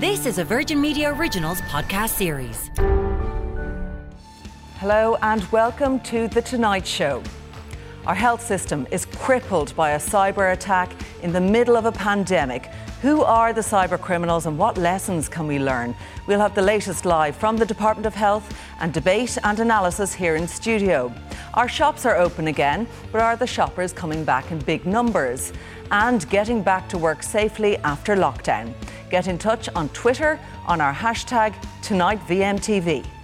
This is a Virgin Media Originals podcast series. Hello, and welcome to The Tonight Show. Our health system is crippled by a cyber attack in the middle of a pandemic. Who are the cyber criminals and what lessons can we learn? We'll have the latest live from the Department of Health and debate and analysis here in studio. Our shops are open again, but are the shoppers coming back in big numbers? And getting back to work safely after lockdown. Get in touch on Twitter on our hashtag TonightVMTV.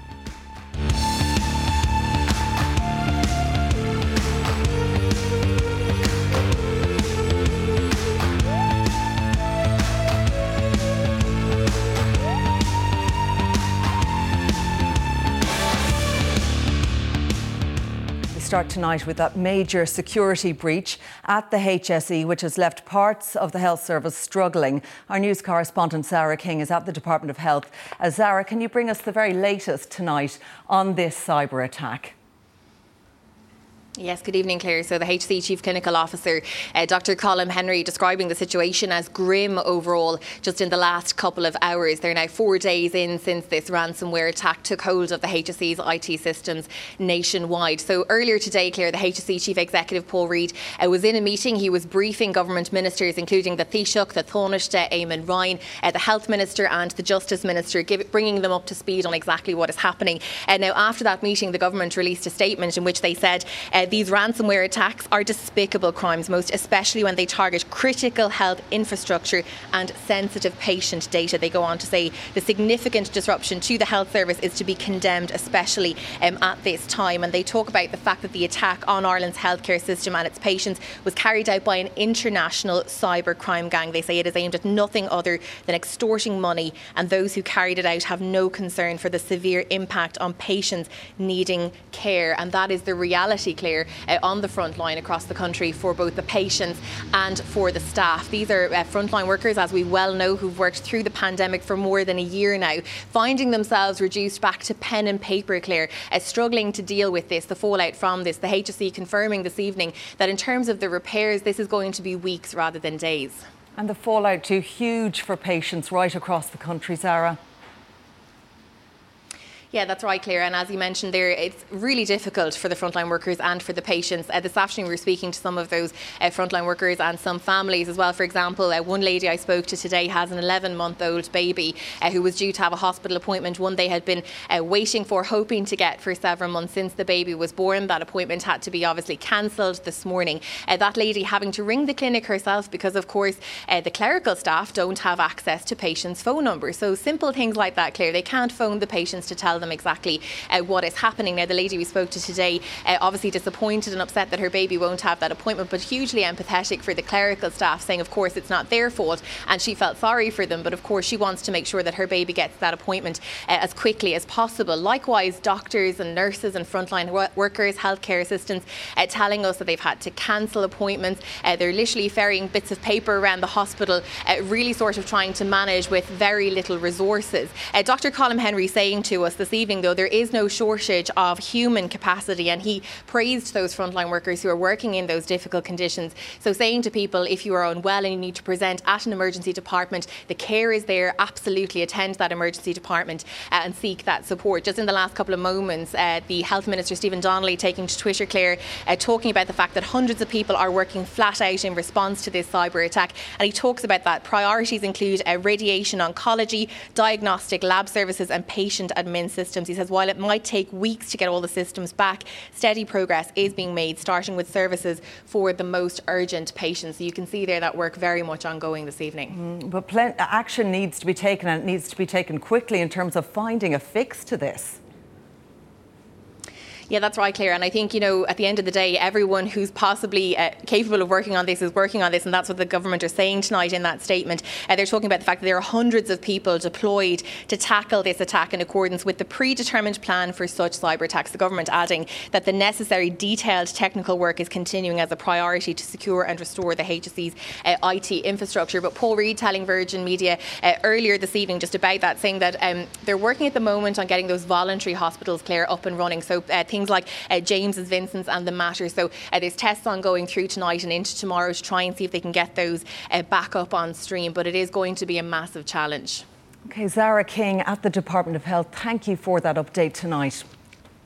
Start tonight with that major security breach at the HSE, which has left parts of the health service struggling. Our news correspondent Zara King is at the Department of Health. Uh, Zara, can you bring us the very latest tonight on this cyber attack? Yes, good evening, Claire. So, the HSE Chief Clinical Officer, uh, Dr. Colin Henry, describing the situation as grim overall just in the last couple of hours. They're now four days in since this ransomware attack took hold of the HSE's IT systems nationwide. So, earlier today, Claire, the HSE Chief Executive Paul Reid uh, was in a meeting. He was briefing government ministers, including the Taoiseach, the Taoiseach, Eamon Ryan, uh, the Health Minister, and the Justice Minister, give, bringing them up to speed on exactly what is happening. Uh, now, after that meeting, the government released a statement in which they said uh, these ransomware attacks are despicable crimes, most especially when they target critical health infrastructure and sensitive patient data. They go on to say the significant disruption to the health service is to be condemned, especially um, at this time. And they talk about the fact that the attack on Ireland's healthcare system and its patients was carried out by an international cyber crime gang. They say it is aimed at nothing other than extorting money, and those who carried it out have no concern for the severe impact on patients needing care. And that is the reality, Claire, uh, on the front line across the country for both the patients and for the staff. These are uh, frontline workers, as we well know, who've worked through the pandemic for more than a year now, finding themselves reduced back to pen and paper, Claire, uh, struggling to deal with this, the fallout from this. The HSE confirming this evening that in terms of the repairs, this is going to be weeks rather than days. And the fallout too huge for patients right across the country, Zara. Yeah, that's right, Claire. And as you mentioned there, it's really difficult for the frontline workers and for the patients. Uh, this afternoon, we were speaking to some of those uh, frontline workers and some families as well. For example, uh, one lady I spoke to today has an 11 month old baby uh, who was due to have a hospital appointment, one they had been uh, waiting for, hoping to get for several months since the baby was born. That appointment had to be obviously cancelled this morning. Uh, that lady having to ring the clinic herself because, of course, the clerical staff don't have access to patients' phone numbers. So simple things like that, Claire. They can't phone the patients to tell them them exactly uh, what is happening. Now, the lady we spoke to today, uh, obviously disappointed and upset that her baby won't have that appointment, but hugely empathetic for the clerical staff, saying, of course, it's not their fault, and she felt sorry for them, but of course, she wants to make sure that her baby gets that appointment uh, as quickly as possible. Likewise, doctors and nurses and frontline workers, healthcare assistants, uh, telling us that they've had to cancel appointments. Uh, they're literally ferrying bits of paper around the hospital, uh, really sort of trying to manage with very little resources. Dr. Colin Henry saying to us this evening, though, there is no shortage of human capacity, and he praised those frontline workers who are working in those difficult conditions. So, saying to people, if you are unwell and you need to present at an emergency department, the care is there. Absolutely attend that emergency department uh, and seek that support. Just in the last couple of moments, uh, the Health Minister Stephen Donnelly taking to Twitter, Claire, uh, talking about the fact that hundreds of people are working flat out in response to this cyber attack. And he talks about that. Priorities include uh, radiation oncology, diagnostic lab services, and patient admin systems. He says while it might take weeks to get all the systems back, steady progress is being made, starting with services for the most urgent patients. So you can see there that work very much ongoing this evening. Mm, but action needs to be taken and it needs to be taken quickly in terms of finding a fix to this. Yeah, that's right, Claire. And I think, you know, at the end of the day, everyone who's possibly uh, capable of working on this is working on this. And that's what the government are saying tonight in that statement. Uh, they're talking about the fact that there are hundreds of people deployed to tackle this attack in accordance with the predetermined plan for such cyber attacks. The government adding that the necessary detailed technical work is continuing as a priority to secure and restore the HSE's uh, IT infrastructure. But Paul Reid telling Virgin Media uh, earlier this evening just about that, saying that um, they're working at the moment on getting those voluntary hospitals, Claire, up and running. So uh, things like uh, James's, Vincent's, and the Mater. So uh, there's tests ongoing through tonight and into tomorrow to try and see if they can get those uh, back up on stream. But it is going to be a massive challenge. Okay, Zara King at the Department of Health, thank you for that update tonight.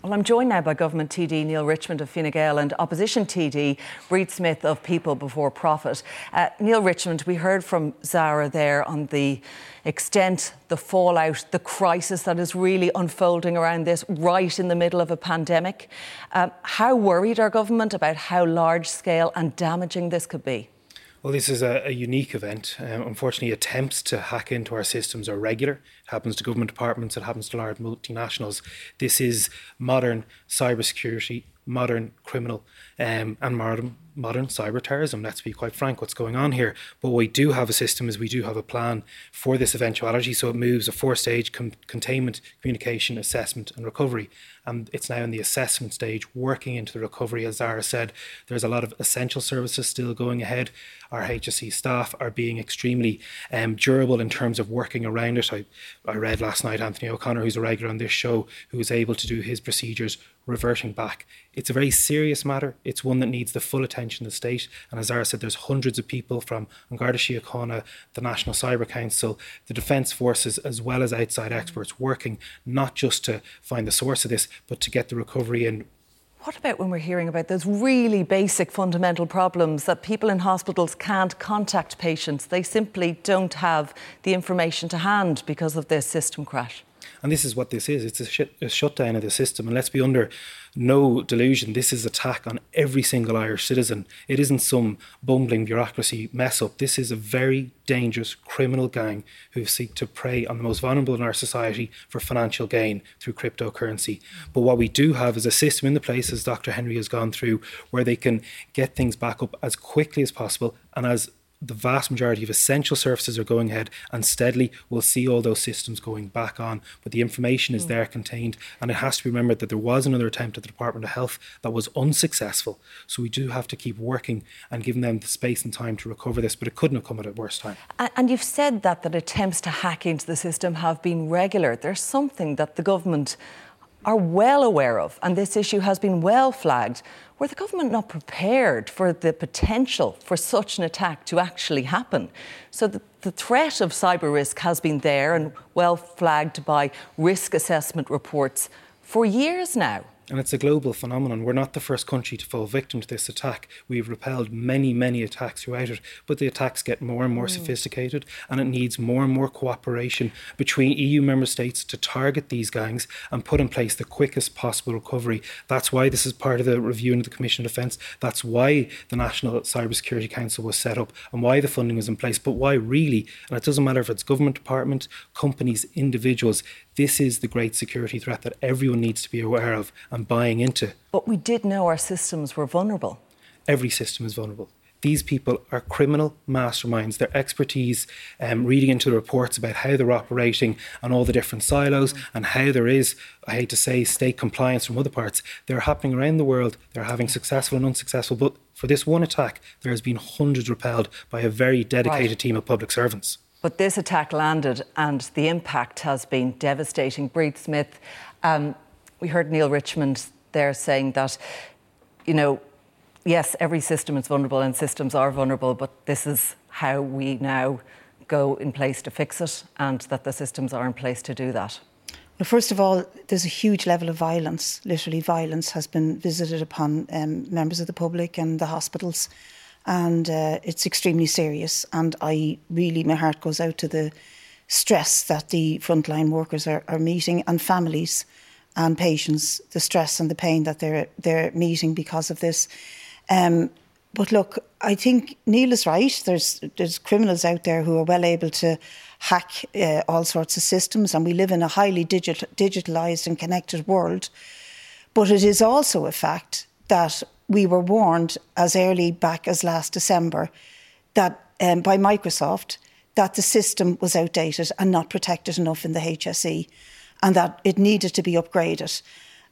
Well, I'm joined now by Government TD Neale Richmond of Fine Gael and Opposition TD Bríd Smith of People Before Profit. Uh, Neale Richmond, we heard from Zara there on the extent, the fallout, the crisis that is really unfolding around this right in the middle of a pandemic. Um, how worried are government about how large scale and damaging this could be? Well, this is a, a unique event. Um, unfortunately, attempts to hack into our systems are regular. Happens to government departments, it happens to large multinationals. This is modern cybersecurity, modern criminal, um, and modern modern cyber terrorism. Let's be quite frank, what's going on here. But we do have a system, is we do have a plan for this eventuality. So it moves a four-stage com- containment, communication, assessment, and recovery. And it's now in the assessment stage, working into the recovery. As Zara said, there's a lot of essential services still going ahead. Our HSE staff are being extremely um, durable in terms of working around it. I, I read last night Anthony O'Connor, who's a regular on this show, who was able to do his procedures reverting back. It's a very serious matter. It's one that needs the full attention of the state. And as Zara said, there's hundreds of people from An Garda Síochána, the National Cyber Council, the Defence Forces, as well as outside experts working not just to find the source of this, but to get the recovery in what about when we're hearing about those really basic fundamental problems that people in hospitals can't contact patients? They simply don't have the information to hand because of this system crash. And this is what this is it's a, a shutdown of the system. And let's be under no delusion, this is attack on every single Irish citizen. It isn't some bumbling bureaucracy mess up. This is a very dangerous criminal gang who seek to prey on the most vulnerable in our society for financial gain through cryptocurrency. But what we do have is a system in the place, as Dr. Henry has gone through, where they can get things back up as quickly as possible and as the vast majority of essential services are going ahead and steadily we'll see all those systems going back on. But the information is mm. there contained and it has to be remembered that there was another attempt at the department of health that was unsuccessful. So we do have to keep working and giving them the space and time to recover this but it couldn't have come at a worse time. And you've said that that attempts to hack into the system have been regular. There's something that the government are well aware of, and this issue has been well flagged, were the government not prepared for the potential for such an attack to actually happen? So the, the threat of cyber risk has been there and well flagged by risk assessment reports for years now. And it's a global phenomenon. We're not the first country to fall victim to this attack. We've repelled many, many attacks throughout it, but the attacks get more and more mm. sophisticated, and it needs more and more cooperation between EU member states to target these gangs and put in place the quickest possible recovery. That's why this is part of the review into the Commission of Defence. That's why the National Cybersecurity Council was set up and why the funding is in place, but why really, and it doesn't matter if it's government department, companies, individuals, this is the great security threat that everyone needs to be aware of and buying into. But we did know our systems were vulnerable. Every system is vulnerable. These people are criminal masterminds. Their expertise, um, reading into the reports about how they're operating and all the different silos mm. and how there is, I hate to say, state compliance from other parts. They're happening around the world. They're having successful and unsuccessful. But for this one attack, there has been hundreds repelled by a very dedicated right. team of public servants. But this attack landed and the impact has been devastating. Bríd Smith, um, we heard Neale Richmond there saying that, you know, yes, every system is vulnerable and systems are vulnerable, but this is how we now go in place to fix it and that the systems are in place to do that. Well, first of all, there's a huge level of violence. Literally, violence has been visited upon um, members of the public and the hospitals and uh, it's extremely serious. And I really, my heart goes out to the stress that the frontline workers are, are meeting and families and patients, the stress and the pain that they're they're meeting because of this. Um, but look, I think Neale is right. There's there's criminals out there who are well able to hack uh, all sorts of systems, and we live in a highly digital, digitalized and connected world. But it is also a fact that we were warned as early back as last December that um, by Microsoft that the system was outdated and not protected enough in the HSE and that it needed to be upgraded.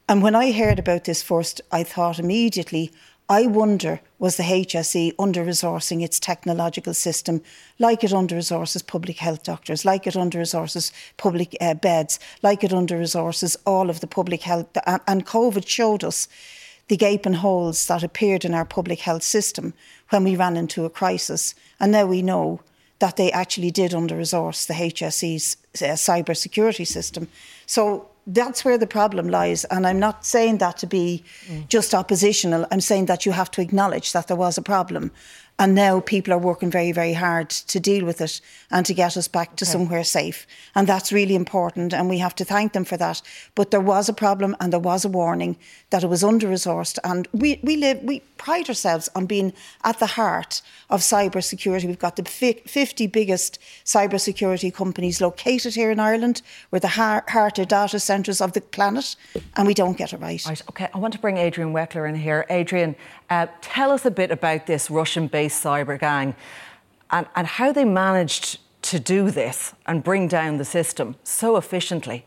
And when I heard about this first, I thought immediately, I wonder was the HSE under resourcing its technological system, like it under resources public health doctors, like it under resources public uh, beds, like it under resources all of the public health. And, and COVID showed us the gaping holes that appeared in our public health system when we ran into a crisis. And now we know that they actually did under resource the HSE's uh, cyber security system. So that's where the problem lies. And I'm not saying that to be mm. just oppositional. I'm saying that you have to acknowledge that there was a problem. And now people are working very, very hard to deal with it and to get us back to okay. somewhere safe. And that's really important. And we have to thank them for that. But there was a problem and there was a warning that it was under resourced. And we, we live, we pride ourselves on being at the heart of cyber security. We've got the 50 biggest cyber security companies located here in Ireland. We're the heart of data centres of the planet, and we don't get it right. Right, okay. I want to bring Adrian Weckler in here. Adrian, uh, tell us a bit about this Russian based cyber gang and, and how they managed to do this and bring down the system so efficiently.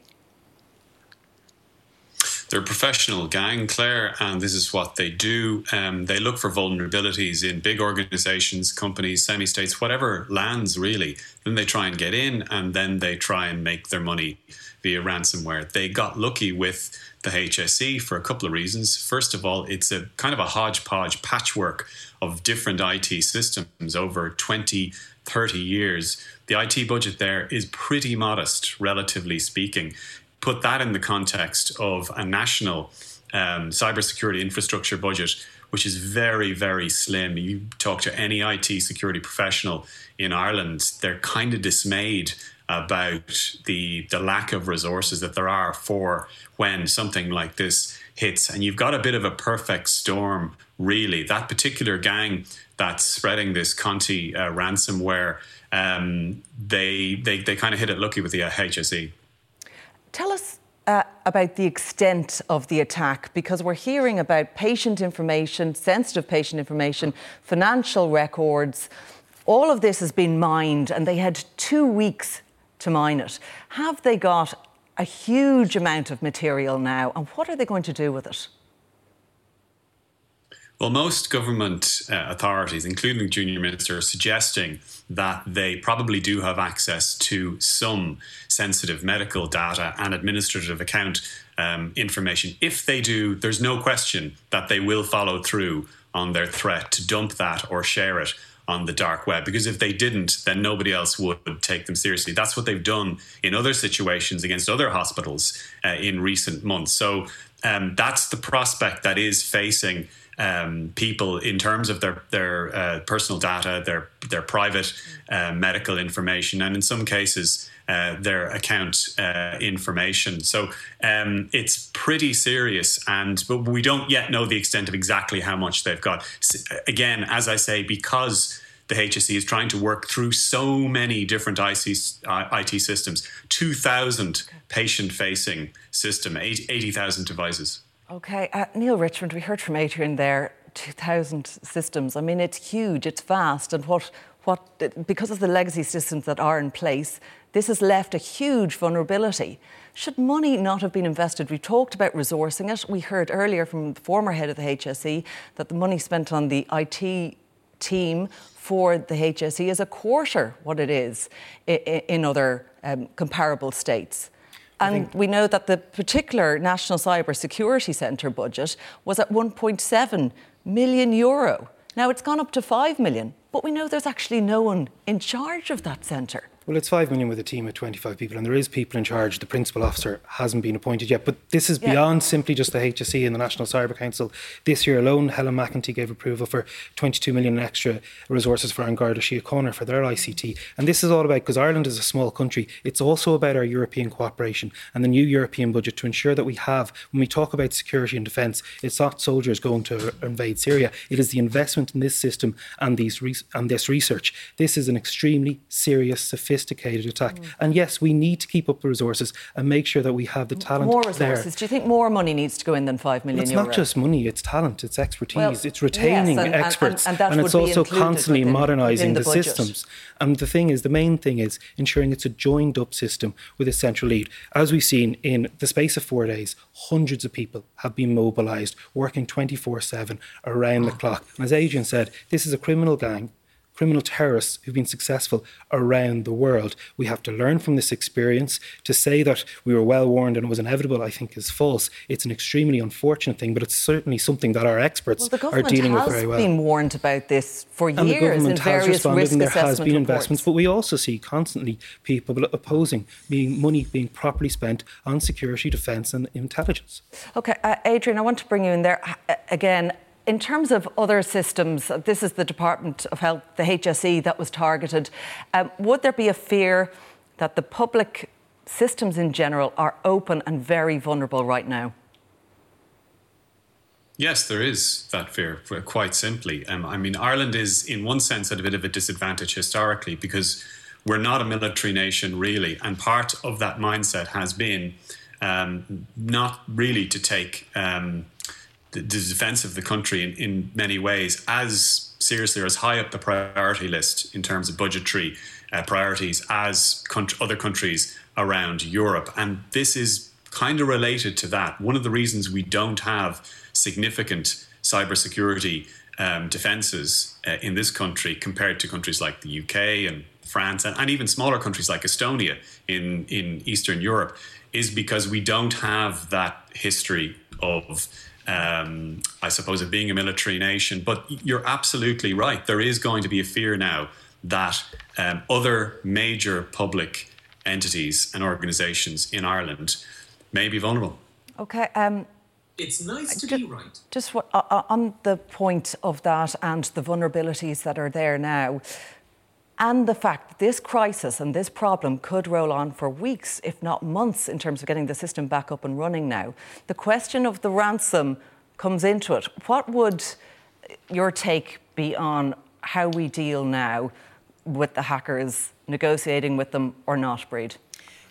They're a professional gang, Claire, and this is what they do. Um, they look for vulnerabilities in big organizations, companies, semi states, whatever lands really. Then they try and get in and then they try and make their money via ransomware. They got lucky with the HSE for a couple of reasons. First of all, it's a kind of a hodgepodge patchwork of different IT systems over 20, 30 years. The IT budget there is pretty modest, relatively speaking put that in the context of a national um, cybersecurity infrastructure budget, which is very, very slim. You talk to any IT security professional in Ireland, they're kind of dismayed about the the lack of resources that there are for when something like this hits. And you've got a bit of a perfect storm really. That particular gang that's spreading this Conti uh, ransomware um, they they, they kind of hit it lucky with the uh, HSE Tell us uh, about the extent of the attack because we're hearing about patient information, sensitive patient information, financial records. All of this has been mined, and they had two weeks to mine it. Have they got a huge amount of material now, and what are they going to do with it? Well, most government uh, authorities, including junior minister, are suggesting that they probably do have access to some sensitive medical data and administrative account um, information. If they do, there's no question that they will follow through on their threat to dump that or share it on the dark web because if they didn't then nobody else would take them seriously. That's what they've done in other situations against other hospitals uh, in recent months. So um, that's the prospect that is facing um, people in terms of their their uh, personal data, their their private uh, medical information, and in some cases uh, their account uh, information. So um, it's pretty serious, and but we don't yet know the extent of exactly how much they've got. Again, as I say, because the HSE is trying to work through so many different IT systems 2,000 patient facing system, 80,000 devices. Okay, uh, Neale Richmond, we heard from Adrian there, 2,000 systems. I mean, it's huge, it's vast, and what, what, because of the legacy systems that are in place, this has left a huge vulnerability. Should money not have been invested? We talked about resourcing it. We heard earlier from the former head of the HSE that the money spent on the IT team for the HSE is a quarter what it is in other um, comparable states. And we know that the particular National Cyber Security Centre budget was at 1.7 million euro. Now it's gone up to 5 million, but we know there's actually no one in charge of that centre. Well, it's 5 million with a team of 25 people, and there is people in charge. The principal officer hasn't been appointed yet. But this is yeah. beyond simply just the HSE and the National Cyber Council. This year alone, Helen McEntee gave approval for 22 million extra resources for An Garda Síochána for their ICT. And this is all about, because Ireland is a small country, it's also about our European cooperation and the new European budget to ensure that we have, when we talk about security and defence, it's not soldiers going to invade Syria. It is the investment in this system and these this and this research. This is an extremely serious, sophisticated attack. Mm. And yes, we need to keep up the resources and make sure that we have the talent. More resources. There. Do you think more money needs to go in than five million? It's euro? not just money; it's talent, it's expertise, well, it's retaining yes, and, experts, and, and, and it's also constantly modernising the, the systems. And the thing is, the main thing is ensuring it's a joined-up system with a central lead. As we've seen in the space of four days, hundreds of people have been mobilised, working 24/7 around the clock. And as Adrian said, this is a criminal gang criminal terrorists who've been successful around the world. We have to learn from this experience. To say that we were well warned and it was inevitable, I think, is false. It's an extremely unfortunate thing, but it's certainly something that our experts well, are dealing with very well. The government has been warned about this for and years the government in has various responded, risk and there has been reports. investments, but we also see constantly people opposing being money being properly spent on security, defence, and intelligence. Okay, uh, Adrian, I want to bring you in there again in terms of other systems, this is the Department of Health, the HSE, that was targeted. Um, would there be a fear that the public systems in general are open and very vulnerable right now? Yes, there is that fear, quite simply. Um, I mean, Ireland is, in one sense, at a bit of a disadvantage historically because we're not a military nation, really. And part of that mindset has been um, not really to take. Um, the, defense of the country in, in many ways as seriously or as high up the priority list in terms of budgetary uh, priorities as other countries around Europe. And this is kind of related to that. One of the reasons we don't have significant cybersecurity um, defenses uh, in this country compared to countries like the UK and France and, and even smaller countries like Estonia in, in Eastern Europe is because we don't have that history of um, I suppose, of being a military nation. But you're absolutely right. There is going to be a fear now that um, other major public entities and organisations in Ireland may be vulnerable. Okay. Um, it's nice to just, be right. Just what, uh, on the point of that and the vulnerabilities that are there now, and the fact that this crisis and this problem could roll on for weeks, if not months, in terms of getting the system back up and running now. The question of the ransom comes into it. What would your take be on how we deal now with the hackers, negotiating with them or not, Bríd?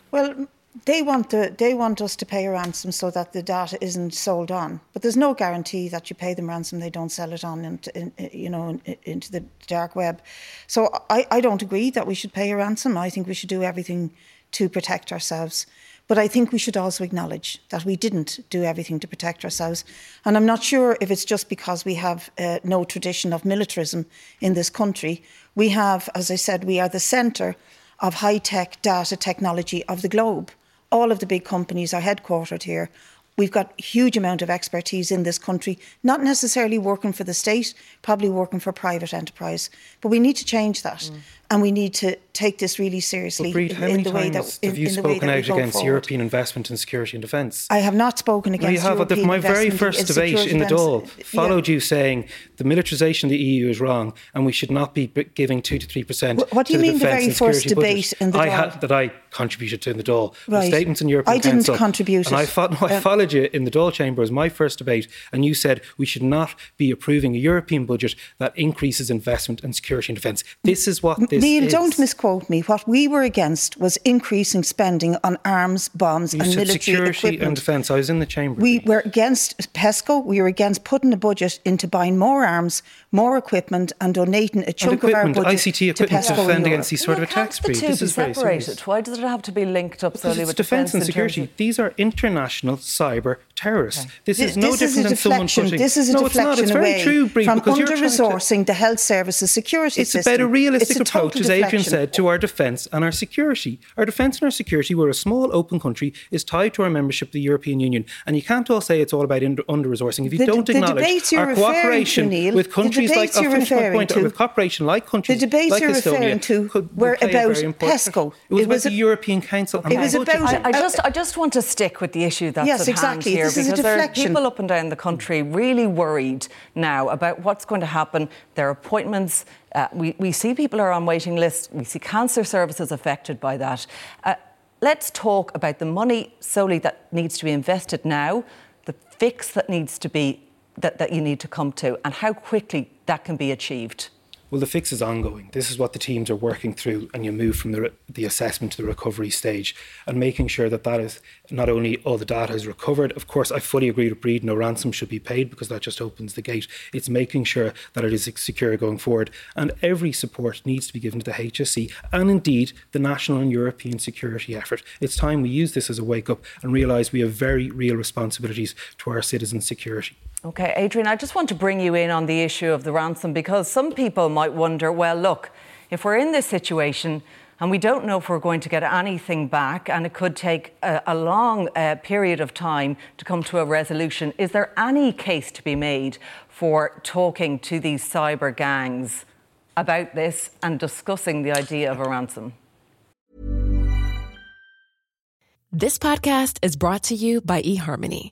Well, they want the, they want us to pay a ransom so that the data isn't sold on. But there's no guarantee that you pay them ransom, they don't sell it on into, in, you know into the dark web. So I, I don't agree that we should pay a ransom. I think we should do everything to protect ourselves. But I think we should also acknowledge that we didn't do everything to protect ourselves. And I'm not sure if it's just because we have uh, no tradition of militarism in this country. We have, as I said, we are the centre of high tech data technology of the globe all of the big companies are headquartered here. We've got a huge amount of expertise in this country, not necessarily working for the state, probably working for private enterprise. But we need to change that. Mm and we need to take this really seriously Bríd, how in, many the way that in, have you spoken out against forward. European investment in security and defence? I have not spoken against. No, you have. European my very first debate in the Dáil followed yeah. you saying the militarisation of the EU is wrong and we should not be giving two to three percent. What do you mean the very first debate budget. in the Dáil? I had that I contributed to in the Dáil. Right. The statements in European I didn't Council, contribute. And I, fo- no, I um, followed you in the Dáil chamber as my first debate, and you said we should not be approving a European budget that increases investment in security and defence. This is what this Neale, is. don't misquote me, what we were against was increasing spending on arms, bombs, you and military security equipment. and defence. I was in the chamber. We were against PESCO. We were against putting a budget into buying more arms, more equipment, and donating a chunk of our budget ICT equipment to, to defend against these sort well, of attacks. The two this is separated. Why does it have to be linked up solely with defence and security? These are international cyber terrorists. Okay. This, this, is no this different is than someone putting. This is a no, deflection it's not. It's away very true, Bríd, from because under resourcing the health services security it's system. about a realistic a approach, as Adrian said, to our defence and our security. Our defence and our security, we're a small, open country, is tied to our membership of the European Union. And you can't all say it's all about under resourcing if you the, don't the acknowledge our cooperation to, Neale, with countries like you're referring point, to, with cooperation like countries the debates like you're Estonia referring to were about PESCO. It was it was about the European Council. It was about. I, I, just, I just want to stick with the issue that's yes, at exactly. hand here this because there are people up and down the country really worried now about what's going to happen. Their appointments. Uh, we, we see people are on waiting lists. We see cancer services affected by that. Uh, let's talk about the money solely that needs to be invested now, the fix that needs to be that, that you need to come to, and how quickly that can be achieved. Well, the fix is ongoing. This is what the teams are working through, and you move from the, the assessment to the recovery stage and making sure that that is not only all the data is recovered. Of course, I fully agree with Bríd, no ransom should be paid because that just opens the gate. It's making sure that it is secure going forward. And every support needs to be given to the HSE and indeed the national and European security effort. It's time we use this as a wake up and realise we have very real responsibilities to our citizens' security. Okay, Adrian, I just want to bring you in on the issue of the ransom because some people might wonder well, look, if we're in this situation and we don't know if we're going to get anything back, and it could take a, a long uh, period of time to come to a resolution, is there any case to be made for talking to these cyber gangs about this and discussing the idea of a ransom? This podcast is brought to you by eHarmony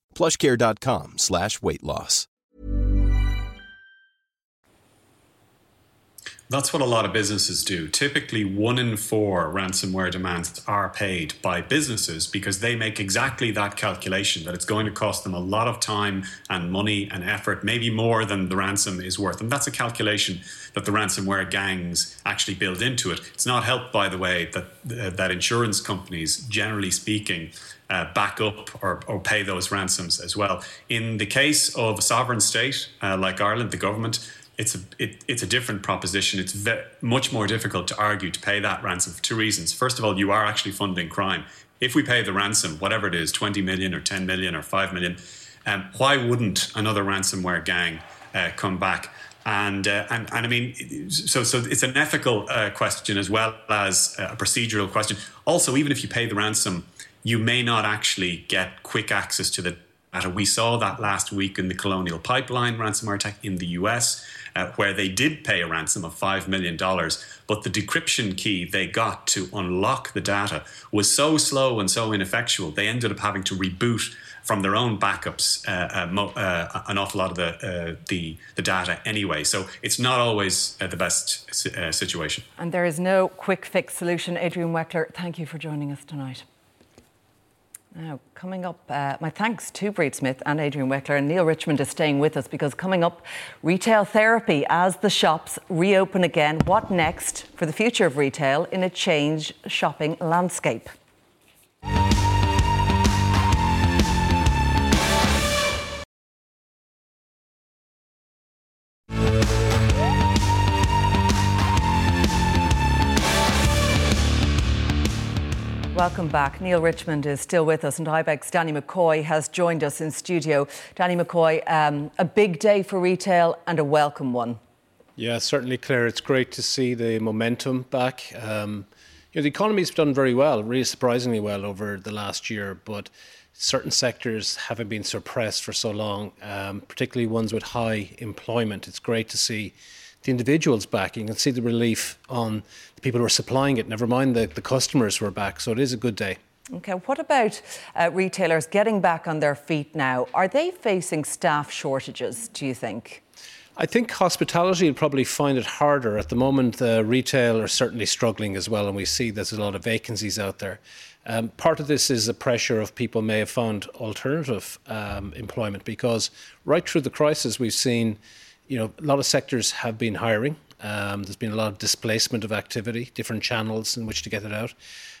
plushcare.com slash weight loss. That's what a lot of businesses do. Typically, one in four ransomware demands are paid by businesses because they make exactly that calculation that it's going to cost them a lot of time and money and effort, maybe more than the ransom is worth. And that's a calculation that the ransomware gangs actually build into it. It's not helped, by the way, that, uh, that insurance companies, generally speaking, uh, back up or, or, pay those ransoms as well. In the case of a sovereign state uh, like Ireland, the government, it's a it, it's a different proposition. It's ve- much more difficult to argue to pay that ransom for two reasons. First of all, you are actually funding crime. If we pay the ransom, whatever it is, 20 million or 10 million or 5 million, um, why wouldn't another ransomware gang uh, come back? And, uh, and and I mean, so so it's an ethical uh, question as well as a procedural question. Also, even if you pay the ransom, you may not actually get quick access to the data. We saw that last week in the Colonial Pipeline ransomware attack in the US, uh, where they did pay a ransom of $5 million, but the decryption key they got to unlock the data was so slow and so ineffectual, they ended up having to reboot from their own backups uh, uh, mo- uh, an awful lot of the, uh, the, the data anyway. So it's not always uh, the best situation. And there is no quick fix solution. Adrian Weckler, thank you for joining us tonight. Now, coming up, uh, my thanks to Bríd Smith and Adrian Weckler and Neale Richmond is staying with us because coming up, retail therapy as the shops reopen again. What next for the future of retail in a changed shopping landscape? Welcome back. Neale Richmond is still with us, and Ibec's Danny McCoy has joined us in studio. Danny McCoy, um, a big day for retail and a welcome one. Yeah, certainly, Claire. It's great to see the momentum back. Um, you know, the economy's done very well, really surprisingly well over the last year, but certain sectors haven't been suppressed for so long, um, particularly ones with high employment. It's great to see the individuals back. You can see the relief on the people who are supplying it, never mind the, the customers who are back. So it is a good day. Okay, what about uh, retailers getting back on their feet now? Are they facing staff shortages, do you think? I think hospitality will probably find it harder. At the moment, uh, retail are certainly struggling as well, and we see there's a lot of vacancies out there. Um, part of this is the pressure of people may have found alternative um, employment because right through the crisis, we've seen you know, a lot of sectors have been hiring. Um, there's been a lot of displacement of activity, different channels in which to get it out.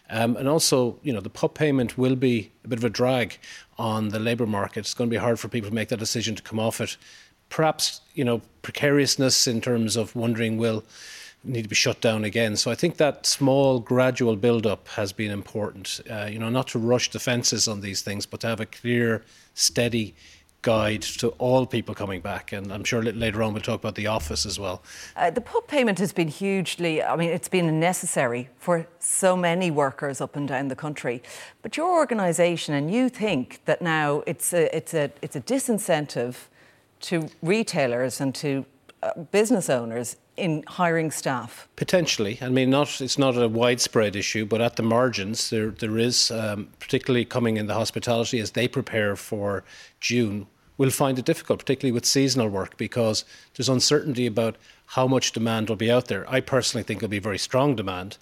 Um, and also, you know, the PUP payment will be a bit of a drag on the labour market. It's going to be hard for people to make that decision to come off it. Perhaps, you know, precariousness in terms of wondering will need to be shut down again. So I think that small, gradual build-up has been important. Uh, you know, not to rush the fences on these things, but to have a clear, steady guide to all people coming back. And I'm sure later on we'll talk about the office as well. Uh, the PUP payment has been hugely, I mean, it's been necessary for so many workers up and down the country. But your organisation and you think that now it's a, it's a, it's a disincentive to retailers and to uh, business owners in hiring staff? Potentially. I mean, not it's not a widespread issue, but at the margins, there there is, um, particularly coming in the hospitality as they prepare for June, will find it difficult, particularly with seasonal work, because there's uncertainty about how much demand will be out there. I personally think it'll be very strong demand.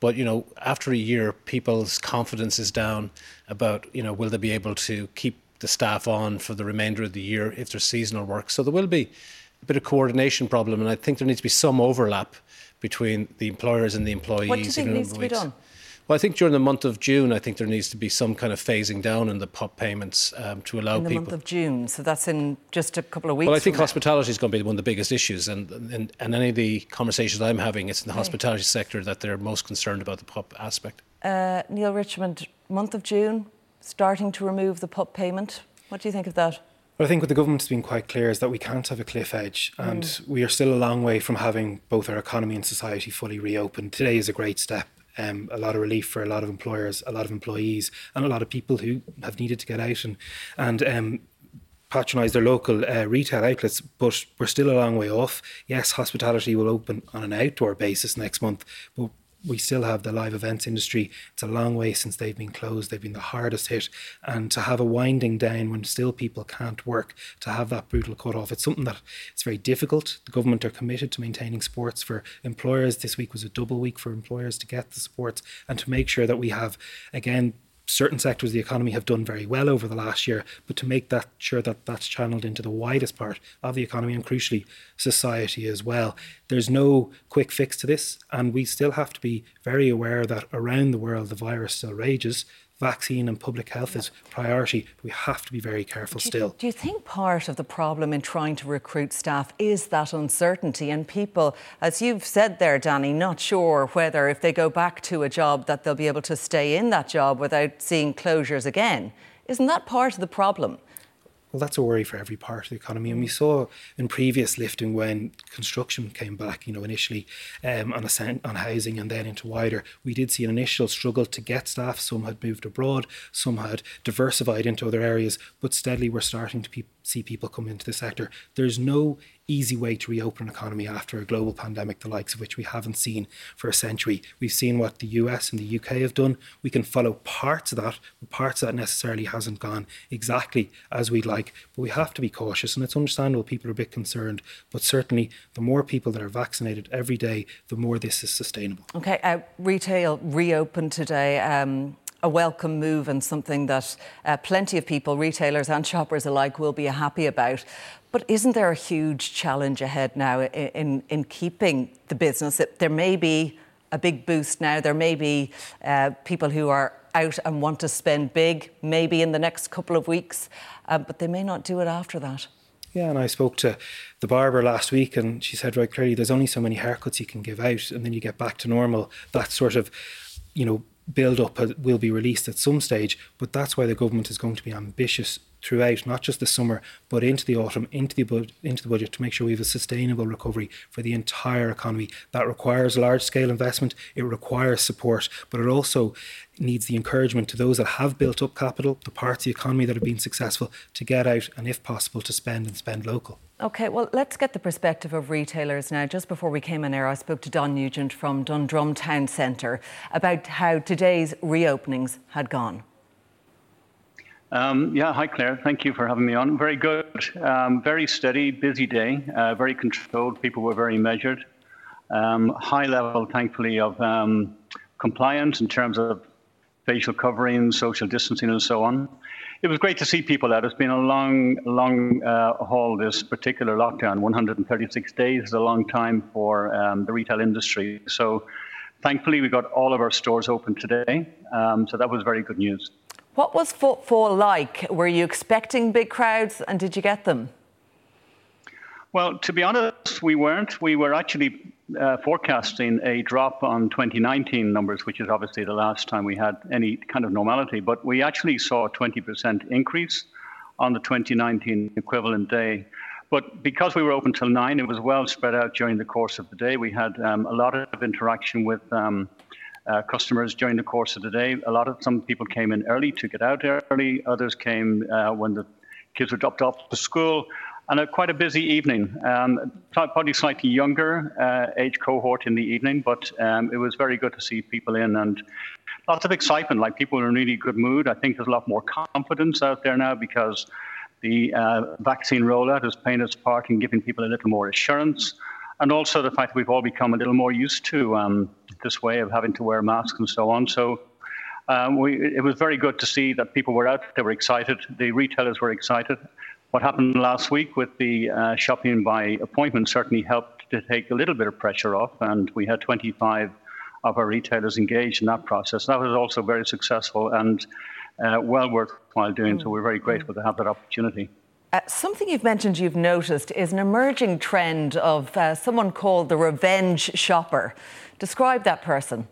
But you know, after a year, people's confidence is down about you know will they be able to keep the staff on for the remainder of the year if there's seasonal work. So there will be bit of coordination problem, and I think there needs to be some overlap between the employers and the employees. What do you think needs to be done? Well, I think during the month of June, I think there needs to be some kind of phasing down in the PUP payments um, to allow in the people. month of June, so that's in just a couple of weeks. Well, I think hospitality is going to be one of the biggest issues, and, and, and any of the conversations I'm having, it's in the hospitality sector that they're most concerned about the PUP aspect. Uh, Neale Richmond, month of June, starting to remove the PUP payment. What do you think of that? Well, I think what the government has been quite clear is that we can't have a cliff edge, and Mm. we are still a long way from having both our economy and society fully reopened. Today is a great step. Um, a lot of relief for a lot of employers, a lot of employees, and a lot of people who have needed to get out and and um, patronise their local uh, retail outlets. But we're still a long way off. Yes, hospitality will open on an outdoor basis next month, but we still have the live events industry. It's a long way since they've been closed. They've been the hardest hit. And to have a winding down when still people can't work, to have that brutal cut off, it's something that it's very difficult. The government are committed to maintaining sports for employers. This week was a double week for employers to get the sports and to make sure that we have, again, certain sectors of the economy have done very well over the last year, but to make that sure that that's channeled into the widest part of the economy and crucially society as well. There's no quick fix to this, and we still have to be very aware that around the world the virus still rages. Vaccine and public health is priority. We have to be very careful still. Do you think part of the problem in trying to recruit staff is that uncertainty and people, as you've said there, Danny, not sure whether if they go back to a job that they'll be able to stay in that job without seeing closures again? Isn't that part of the problem? Well, that's a worry for every part of the economy. And we saw in previous lifting when construction came back, you know, initially um, on, a, on housing and then into wider, we did see an initial struggle to get staff. Some had moved abroad, some had diversified into other areas, but steadily we're starting to pe- see people come into the sector. There's no easy way to reopen an economy after a global pandemic, the likes of which we haven't seen for a century. We've seen what the US and the UK have done. We can follow parts of that, but parts of that necessarily hasn't gone exactly as we'd like. But we have to be cautious, and it's understandable people are a bit concerned. But certainly, the more people that are vaccinated every day, the more this is sustainable. Okay, uh, retail reopened today. Um, a welcome move and something that uh, plenty of people, retailers and shoppers alike, will be happy about. But isn't there a huge challenge ahead now in, in, in keeping the business? There may be a big boost now. There may be uh, people who are out and want to spend big, maybe in the next couple of weeks, uh, but they may not do it after that. Yeah, and I spoke to the barber last week, and she said right clearly, there's only so many haircuts you can give out, and then you get back to normal. That sort of, you know, build up will be released at some stage, but that's why the government is going to be ambitious throughout, not just the summer, but into the autumn, into the bud- into the budget to make sure we have a sustainable recovery for the entire economy. That requires large scale investment. It requires support, but it also needs the encouragement to those that have built up capital, the parts of the economy that have been successful, to get out and, if possible, to spend and spend local. Okay, well, let's get the perspective of retailers now. Just before we came in air, I spoke to Don Nugent from Dundrum Town Centre about how today's reopenings had gone. Um, yeah, hi Claire. Thank you for having me on. Very good. Um, very steady, busy day. Uh, very controlled. People were very measured. Um, high level, thankfully, of um, compliance in terms of facial covering, social distancing, and so on. It was great to see people out. It's been a long, long uh, haul. This particular lockdown, 136 days, is a long time for um, the retail industry. So, thankfully, we got all of our stores open today. Um, so that was very good news. What was footfall like? Were you expecting big crowds and did you get them? Well, to be honest, honest, we weren't. We were actually uh, forecasting a drop on 2019 numbers, which is obviously the last time we had any kind of normality. But we actually saw a 20% increase on the 2019 equivalent day. But because we were open till nine, it was well spread out during the course of the day. We had um, a lot of interaction with um, uh, customers during the course of the day. A lot of some people came in early to get out early. Others came uh, when the kids were dropped off to school and a, quite a busy evening. Um, probably slightly younger uh, age cohort in the evening, but um, it was very good to see people in and lots of excitement. Like people were in really good mood. I think there's a lot more confidence out there now because the uh, vaccine rollout is playing its part in giving people a little more assurance. And also the fact that we've all become a little more used to um, this way of having to wear masks and so on. So um, we, it was very good to see that people were out, they were excited, the retailers were excited. What happened last week with the uh, shopping by appointment certainly helped to take a little bit of pressure off, and we had 25 of our retailers engaged in that process. That was also very successful and uh, well worthwhile doing, so we're very grateful to have that opportunity. Uh, something you've mentioned you've noticed is an emerging trend of uh, someone called the revenge shopper. Describe that person.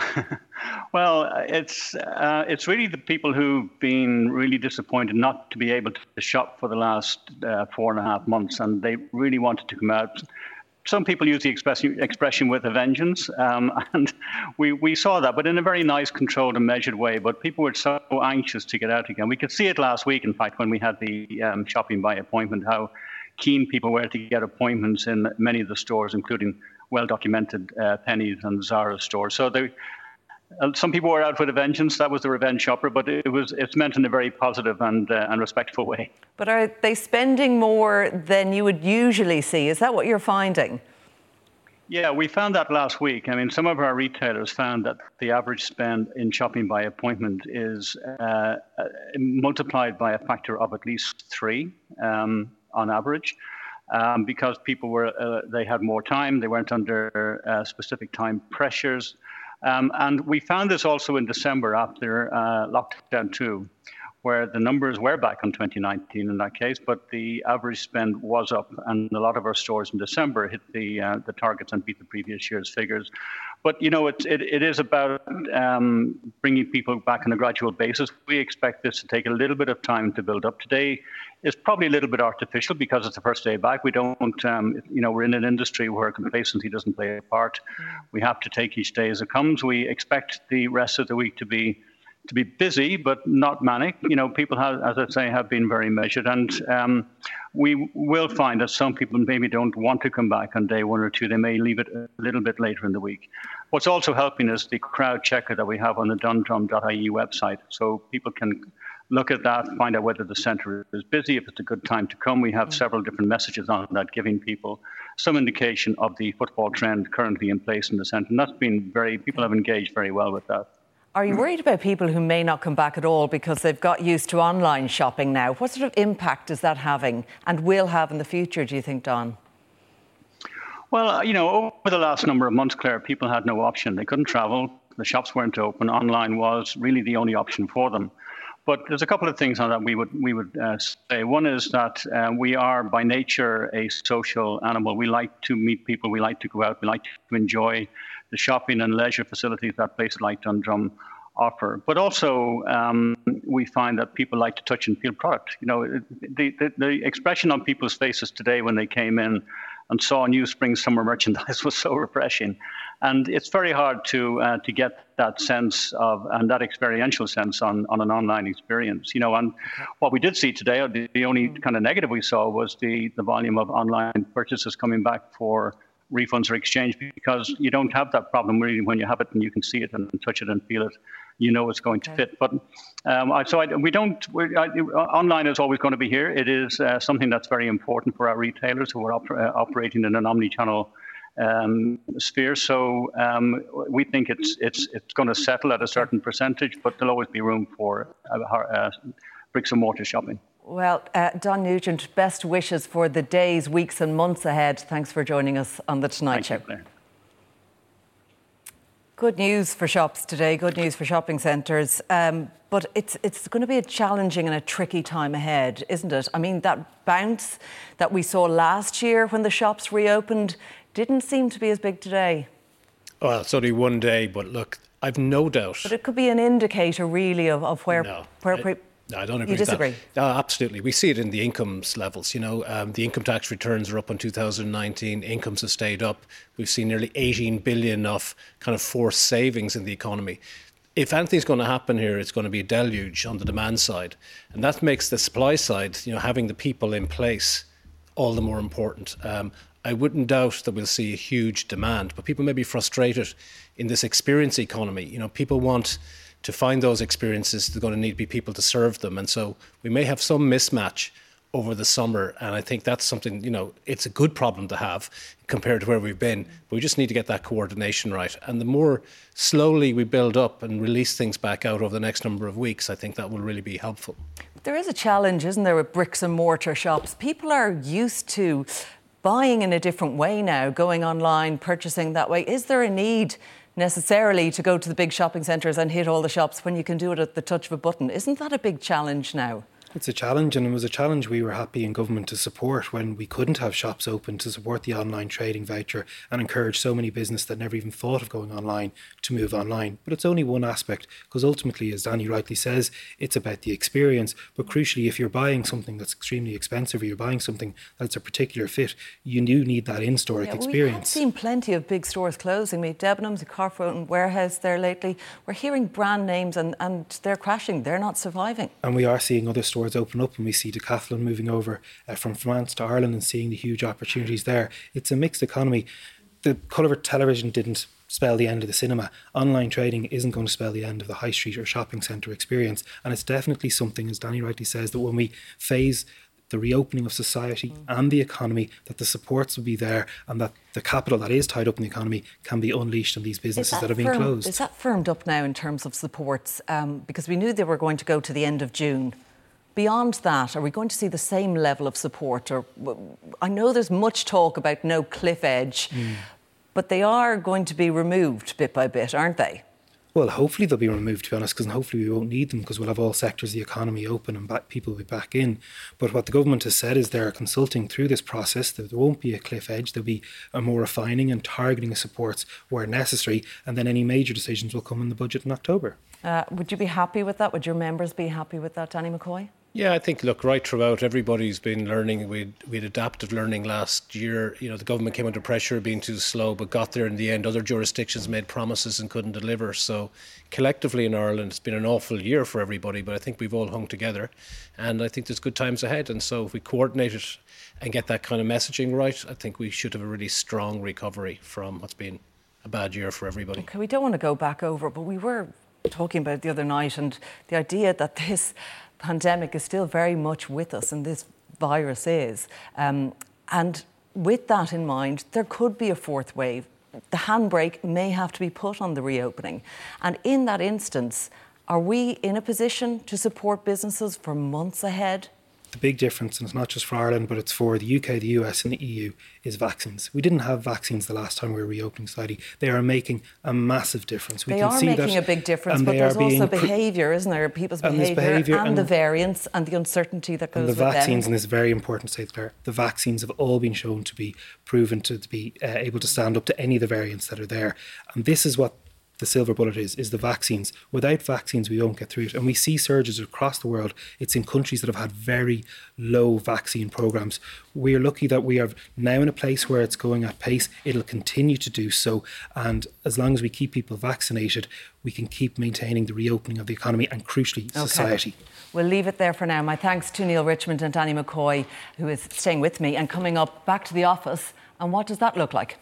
Well, it's uh, it's really the people who've been really disappointed not to be able to shop for the last uh, four and a half months, and they really wanted to come out. Some people use the expression, expression with a vengeance, um, and we, we saw that, but in a very nice, controlled, and measured way. But people were so anxious to get out again. We could see it last week, in fact, when we had the um, shopping by appointment, how keen people were to get appointments in many of the stores, including well documented uh, Penneys and Zara stores. So they, uh, some people were out with a vengeance. That was the revenge shopper, but it was it's meant in a very positive and uh, and respectful way. But are they spending more than you would usually see? Is that what you're finding? Yeah, we found that last week. I mean, some of our retailers found that the average spend in shopping by appointment is uh, uh multiplied by a factor of at least three um, on average. Um, because people were, uh, they had more time, they weren't under uh, specific time pressures. Um, and we found this also in December after uh, lockdown two, where the numbers were back on 2019 in that case, but the average spend was up, and a lot of our stores in December hit the uh, the targets and beat the previous year's figures. But you know, it, it, it is about um, bringing people back on a gradual basis. We expect this to take a little bit of time to build up. Today is probably a little bit artificial because it's the first day back. We don't, um, you know, we're in an industry where complacency doesn't play a part. We have to take each day as it comes. We expect the rest of the week to be to be busy, but not manic. You know, people have, as I say, have been very measured, and um, we will find that some people maybe don't want to come back on day one or two. They may leave it a little bit later in the week. What's also helping is the crowd checker that we have on the dundrum.ie website, so people can look at that, find out whether the centre is busy, if it's a good time to come. We have several different messages on that, giving people some indication of the footfall trend currently in place in the centre, and that's been very. People have engaged very well with that. Are you worried about people who may not come back at all because they've got used to online shopping now? What sort of impact is that having and will have in the future, do you think, Don? Well, uh, you know, over the last number of months, Claire, people had no option. They couldn't travel, the shops weren't open, online was really the only option for them. But there's a couple of things on that we would we would uh, say. One is that uh, we are by nature a social animal. We like to meet people. We like to go out. We like to enjoy the shopping and leisure facilities that places like Dundrum offer. But also, um, we find that people like to touch and feel product. You know, the, the, the, expression on people's faces today when they came in and saw new spring summer merchandise was so refreshing. And it's very hard to uh, to get that sense of and that experiential sense on, on an online experience. You know, and what we did see today, the, the only kind of negative we saw was the, the volume of online purchases coming back for refunds or exchange because you don't have that problem really when you have it and you can see it and touch it and feel it. You know it's going to fit. But um, I, so I, we don't. I, online is always going to be here. It is uh, something that's very important for our retailers who are op- uh, operating in an omni-channel um, sphere. So um, we think it's it's it's going to settle at a certain percentage, but there'll always be room for uh, uh bricks and mortar shopping. Well, uh, Don Nugent, best wishes for the days, weeks, and months ahead. Thanks for joining us on The Tonight Thank Show. You, Good news for shops today, good news for shopping centres. Um, but it's, it's going to be a challenging and a tricky time ahead, isn't it? I mean, that bounce that we saw last year when the shops reopened didn't seem to be as big today. Well, it's only one day, but look, I've no doubt. But it could be an indicator, really, of, of where, no, where, I, no, I don't agree. You disagree? No, absolutely. We see it in the incomes levels. You know, um, the income tax returns are up in 2019. Incomes have stayed up. We've seen nearly 18 billion of kind of forced savings in the economy. If anything's going to happen here, it's going to be a deluge on the demand side, and that makes the supply side, you know, having the people in place, all the more important. Um, I wouldn't doubt that we'll see a huge demand, but people may be frustrated in this experience economy. You know, people want to find those experiences, there's going to need to be people to serve them. And so we may have some mismatch over the summer. And I think that's something, you know, it's a good problem to have compared to where we've been. But we just need to get that coordination right. And the more slowly we build up and release things back out over the next number of weeks, I think that will really be helpful. There is a challenge, isn't there, with bricks and mortar shops? People are used to buying in a different way now, going online, purchasing that way. Is there a need necessarily to go to the big shopping centres and hit all the shops when you can do it at the touch of a button. Isn't that a big challenge now? It's a challenge, and it was a challenge we were happy in government to support when we couldn't have shops open to support the online trading voucher and encourage so many business that never even thought of going online to move online. But it's only one aspect because ultimately, as Danny rightly says, it's about the experience. But crucially, if you're buying something that's extremely expensive or you're buying something that's a particular fit, you do need that in-store yeah, experience. We've seen plenty of big stores closing. We Debenhams, a Carphone warehouse there lately. We're hearing brand names and, and they're crashing. They're not surviving. And we are seeing other stores stores open up and we see Decathlon moving over uh, from France to Ireland and seeing the huge opportunities there. It's a mixed economy. The colour television didn't spell the end of the cinema. Online trading isn't going to spell the end of the high street or shopping centre experience. And it's definitely something, as Danny rightly says, that when we phase the reopening of society and the economy, that the supports will be there and that the capital that is tied up in the economy can be unleashed on these businesses that, that, have been closed. Is that firmed up now in terms of supports? Um, because we knew they were going to go to the end of June. Beyond that, are we going to see the same level of support? Or I know there's much talk about no cliff edge, mm. but they are going to be removed bit by bit, aren't they? Well, hopefully they'll be removed, to be honest, because hopefully we won't need them because we'll have all sectors of the economy open and back, people will be back in. But what the government has said is they're consulting through this process that there won't be a cliff edge, there'll be a more refining and targeting of supports where necessary, and then any major decisions will come in the budget in October. Uh, would you be happy with that? Would your members be happy with that, Danny McCoy? Yeah, I think look right throughout. Everybody's been learning. We we had adaptive learning last year. You know, the government came under pressure, being too slow, but got there in the end. Other jurisdictions made promises and couldn't deliver. So, collectively in Ireland, it's been an awful year for everybody. But I think we've all hung together, and I think there's good times ahead. And so, if we coordinate it and get that kind of messaging right, I think we should have a really strong recovery from what's been a bad year for everybody. Okay, we don't want to go back over, but we were talking about the other night, and the idea that this pandemic is still very much with us, and this virus is. Um, and with that in mind, there could be a fourth wave. The handbrake may have to be put on the reopening. And in that instance, are we in a position to support businesses for months ahead? The big difference, and it's not just for Ireland, but it's for the UK, the US, and the EU, is vaccines. We didn't have vaccines the last time we were reopening society. They are making a massive difference. We they are making a big difference, but there's also behaviour, isn't there? People's behaviour and, and, and, the variants and the uncertainty that goes and the with vaccines, them. and it's very important to say the vaccines have all been shown to be proven to, to be uh, able to stand up to any of the variants that are there. And this is what the silver bullet is is the vaccines. Without vaccines, we don't get through it, and we see surges across the world. It's in countries that have had very low vaccine programs. We are lucky that we are now in a place where it's going at pace. It'll continue to do so, and as long as we keep people vaccinated, we can keep maintaining the reopening of the economy and, crucially, okay. society. We'll leave it there for now. My thanks to Neale Richmond and Danny McCoy, who is staying with me and coming up back to the office. And what does that look like?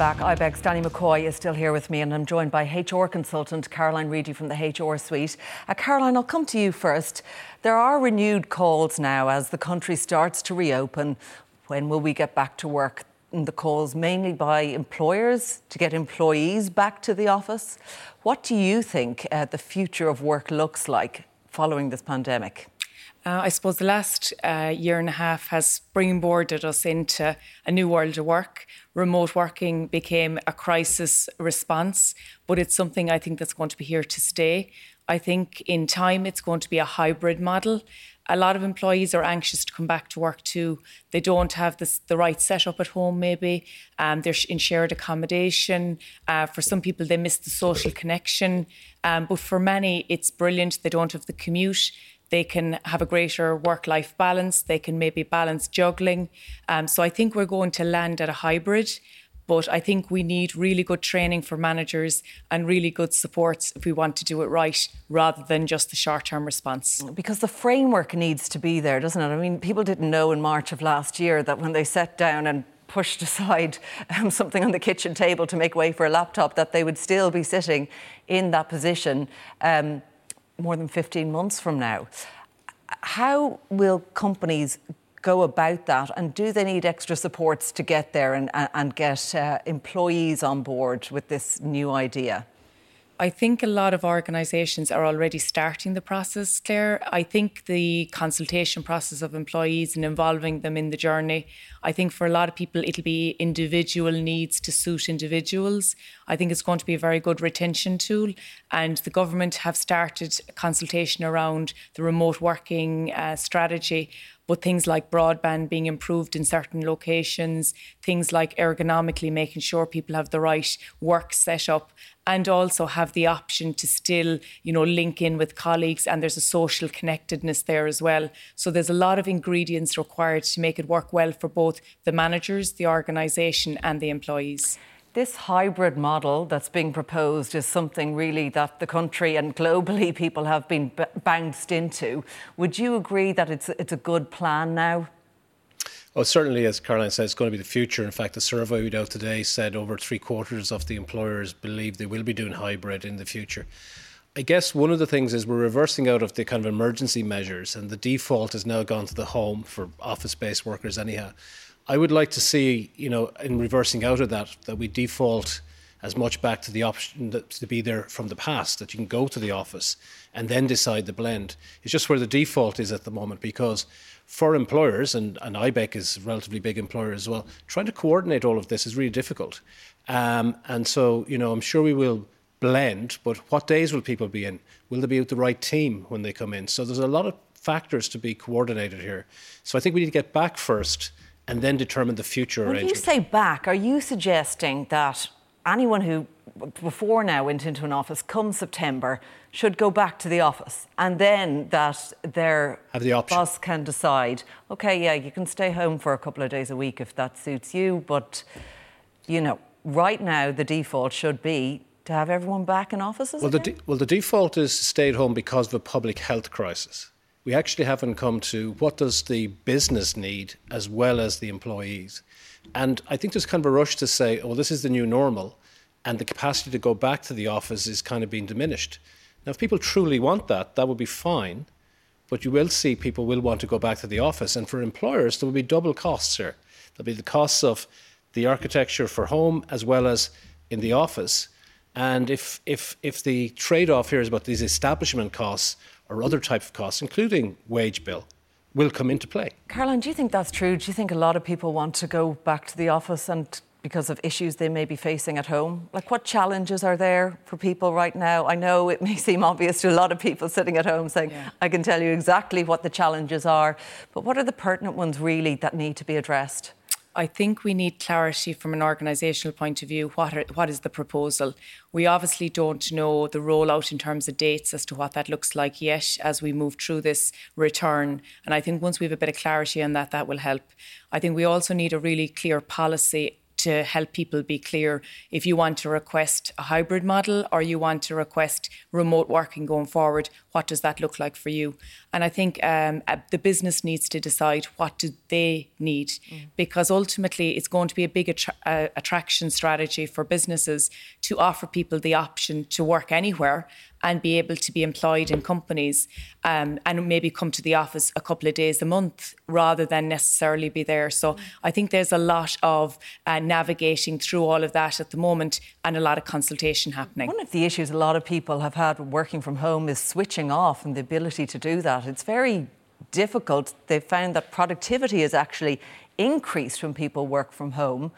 Back. Ibec's Danny McCoy is still here with me, and I'm joined by HR consultant Caroline Reidy from the HR Suite. Uh, Caroline, I'll come to you first. There are renewed calls now as the country starts to reopen. When will we get back to work? And the calls mainly by employers to get employees back to the office. What do you think uh, the future of work looks like following this pandemic? Uh, I suppose the last uh, year and a half has springboarded us into a new world of work. Remote working became a crisis response, but it's something I think that's going to be here to stay. I think in time it's going to be a hybrid model. A lot of employees are anxious to come back to work too. They don't have this, the right setup at home, maybe. Um, they're in shared accommodation. Uh, for some people, they miss the social connection. Um, but for many, it's brilliant. They don't have the commute they can have a greater work life balance, they can maybe balance juggling. Um, so I think we're going to land at a hybrid. But I think we need really good training for managers and really good supports if we want to do it right, rather than just the short term response. Because the framework needs to be there, doesn't it? I mean, people didn't know in March of last year that when they sat down and pushed aside um, something on the kitchen table to make way for a laptop, that they would still be sitting in that position. Um, more than 15 months from now. How will companies go about that and do they need extra supports to get there and, and get uh, employees on board with this new idea? I think a lot of organisations are already starting the process, Claire. I think the consultation process of employees and involving them in the journey, I think for a lot of people, it'll be individual needs to suit individuals. I think it's going to be a very good retention tool. And the government have started consultation around the remote working uh, strategy but things like broadband being improved in certain locations, things like ergonomically making sure people have the right work set up and also have the option to still, you know, link in with colleagues and there's a social connectedness there as well. So there's a lot of ingredients required to make it work well for both the managers, the organisation and the employees. This hybrid model that's being proposed is something really that the country and globally people have been b- bounced into. Would you agree that it's, it's a good plan now? Well, certainly, as Caroline said, it's going to be the future. In fact, the survey we out today said over three quarters of the employers believe they will be doing hybrid in the future. I guess one of the things is we're reversing out of the kind of emergency measures, and the default has now gone to the home for office based workers, anyhow. I would like to see, you know, in reversing out of that, that we default as much back to the option that, to be there from the past, that you can go to the office and then decide the blend. It's just where the default is at the moment because for employers, and, and IBEC is a relatively big employer as well, trying to coordinate all of this is really difficult. Um, and so, you know, I'm sure we will blend, but what days will people be in? Will they be with the right team when they come in? So there's a lot of factors to be coordinated here. So I think we need to get back first and then determine the future when arrangement. you say back, are you suggesting that anyone who before now went into an office come September should go back to the office and then that their the boss can decide, okay, yeah, you can stay home for a couple of days a week if that suits you, but you know, right now the default should be to have everyone back in offices well, again? The de- well, the default is to stay at home because of a public health crisis we actually haven't come to what does the business need as well as the employees. And I think there's kind of a rush to say, oh, this is the new normal, and the capacity to go back to the office is kind of being diminished. Now, if people truly want that, that would be fine, but you will see people will want to go back to the office. And for employers, there will be double costs here. There'll be the costs of the architecture for home as well as in the office. And if, if, if the trade off here is about these establishment costs or other type of costs, including wage bill, will come into play. Caroline, do you think that's true? Do you think a lot of people want to go back to the office and because of issues they may be facing at home? Like, what challenges are there for people right now? I know it may seem obvious to a lot of people sitting at home saying, yeah. I can tell you exactly what the challenges are, but what are the pertinent ones really that need to be addressed? I think we need clarity from an organisational point of view. What, are, what is the proposal? We obviously don't know the rollout in terms of dates as to what that looks like yet as we move through this return. And I think once we have a bit of clarity on that, that will help. I think we also need a really clear policy to help people be clear if you want to request a hybrid model or you want to request remote working going forward, what does that look like for you? And I think um, uh, the business needs to decide what do they need, mm. because ultimately it's going to be a big attra- uh, attraction strategy for businesses to offer people the option to work anywhere and be able to be employed in companies um, and maybe come to the office a couple of days a month rather than necessarily be there. So I think there's a lot of uh, navigating through all of that at the moment and a lot of consultation happening. One of the issues a lot of people have had working from home is switching off and the ability to do that. It's very difficult. They've found that productivity is actually increased when people work from home.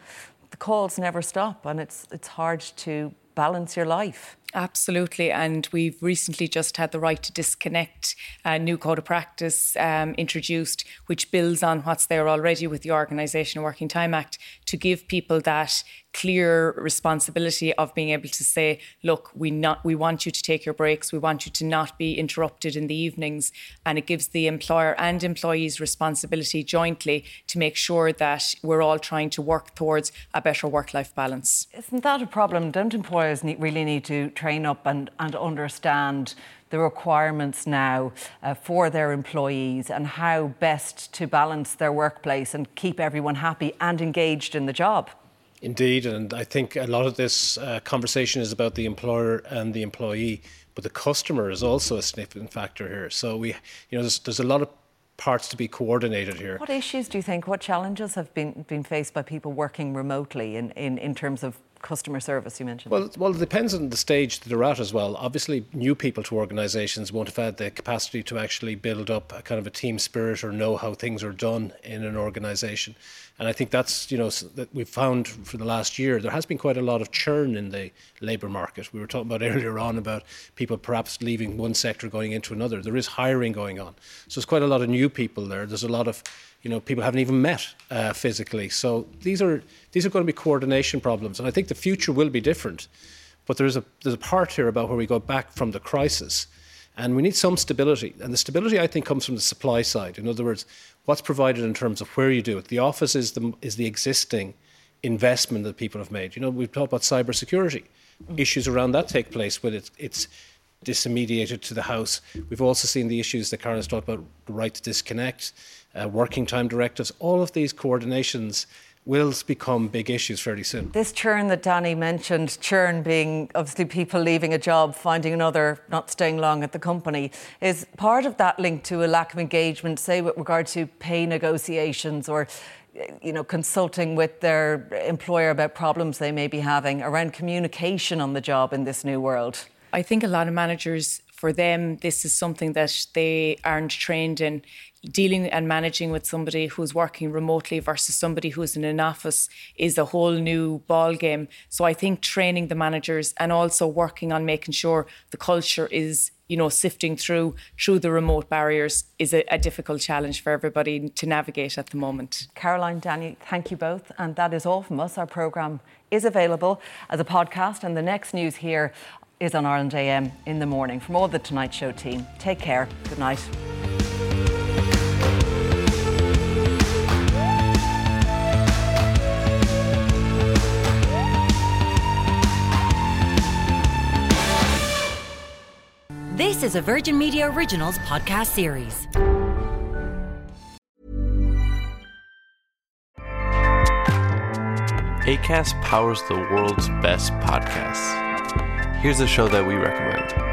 The calls never stop and it's it's hard to balance your life. Absolutely. And we've recently just had the right to disconnect a new code of practice um, introduced, which builds on what's there already with the Organisation Working Time Act to give people that clear responsibility of being able to say, look, we not we want you to take your breaks, we want you to not be interrupted in the evenings. And it gives the employer and employees responsibility jointly to make sure that we're all trying to work towards a better work-life balance. Isn't that a problem? Don't employers need, really need to train up and, and understand the requirements now uh, for their employees and how best to balance their workplace and keep everyone happy and engaged in the job. Indeed, and I think a lot of this uh, conversation is about the employer and the employee, but the customer is also a significant factor here. So we, you know, there's, there's a lot of parts to be coordinated here. What issues do you think, what challenges have been, been faced by people working remotely in, in, in terms of customer service you mentioned? Well, well, it depends on the stage that they're at as well. Obviously, new people to organisations won't have had the capacity to actually build up a kind of a team spirit or know how things are done in an organisation. And I think that's, you know, that we've found for the last year, there has been quite a lot of churn in the labour market. We were talking about earlier on about people perhaps leaving one sector going into another. There is hiring going on. So there's quite a lot of new people there. There's a lot of you know people haven't even met uh, physically. So these are these are going to be coordination problems, and I think the future will be different. But there's a there's a part here about where we go back from the crisis, and we need some stability. And the stability I think comes from the supply side. In other words, what's provided in terms of where you do it. The office is the is the existing investment that people have made. You know, we've talked about cybersecurity. Issues around that take place when it's it's disintermediated to the house. We've also seen the issues that Karen has talked about, the right to disconnect uh, working time directives, all of these coordinations will become big issues fairly soon. This churn that Danny mentioned, churn being obviously people leaving a job, finding another, not staying long at the company, is part of that linked to a lack of engagement, say with regard to pay negotiations or you know, consulting with their employer about problems they may be having around communication on the job in this new world? I think a lot of managers for them, this is something that they aren't trained in. Dealing and managing with somebody who's working remotely versus somebody who's in an office is a whole new ball game. So I think training the managers and also working on making sure the culture is you know, sifting through through the remote barriers is a, a, difficult challenge for everybody to navigate at the moment. Caroline, Danny, thank you both, and that is all from us. Our program is available as a podcast, and the next news here is on Ireland AM in the morning. From all the Tonight Show team, take care. Good night. This is a Virgin Media Originals podcast series. ACAST powers the world's best podcasts Here's a show that we recommend.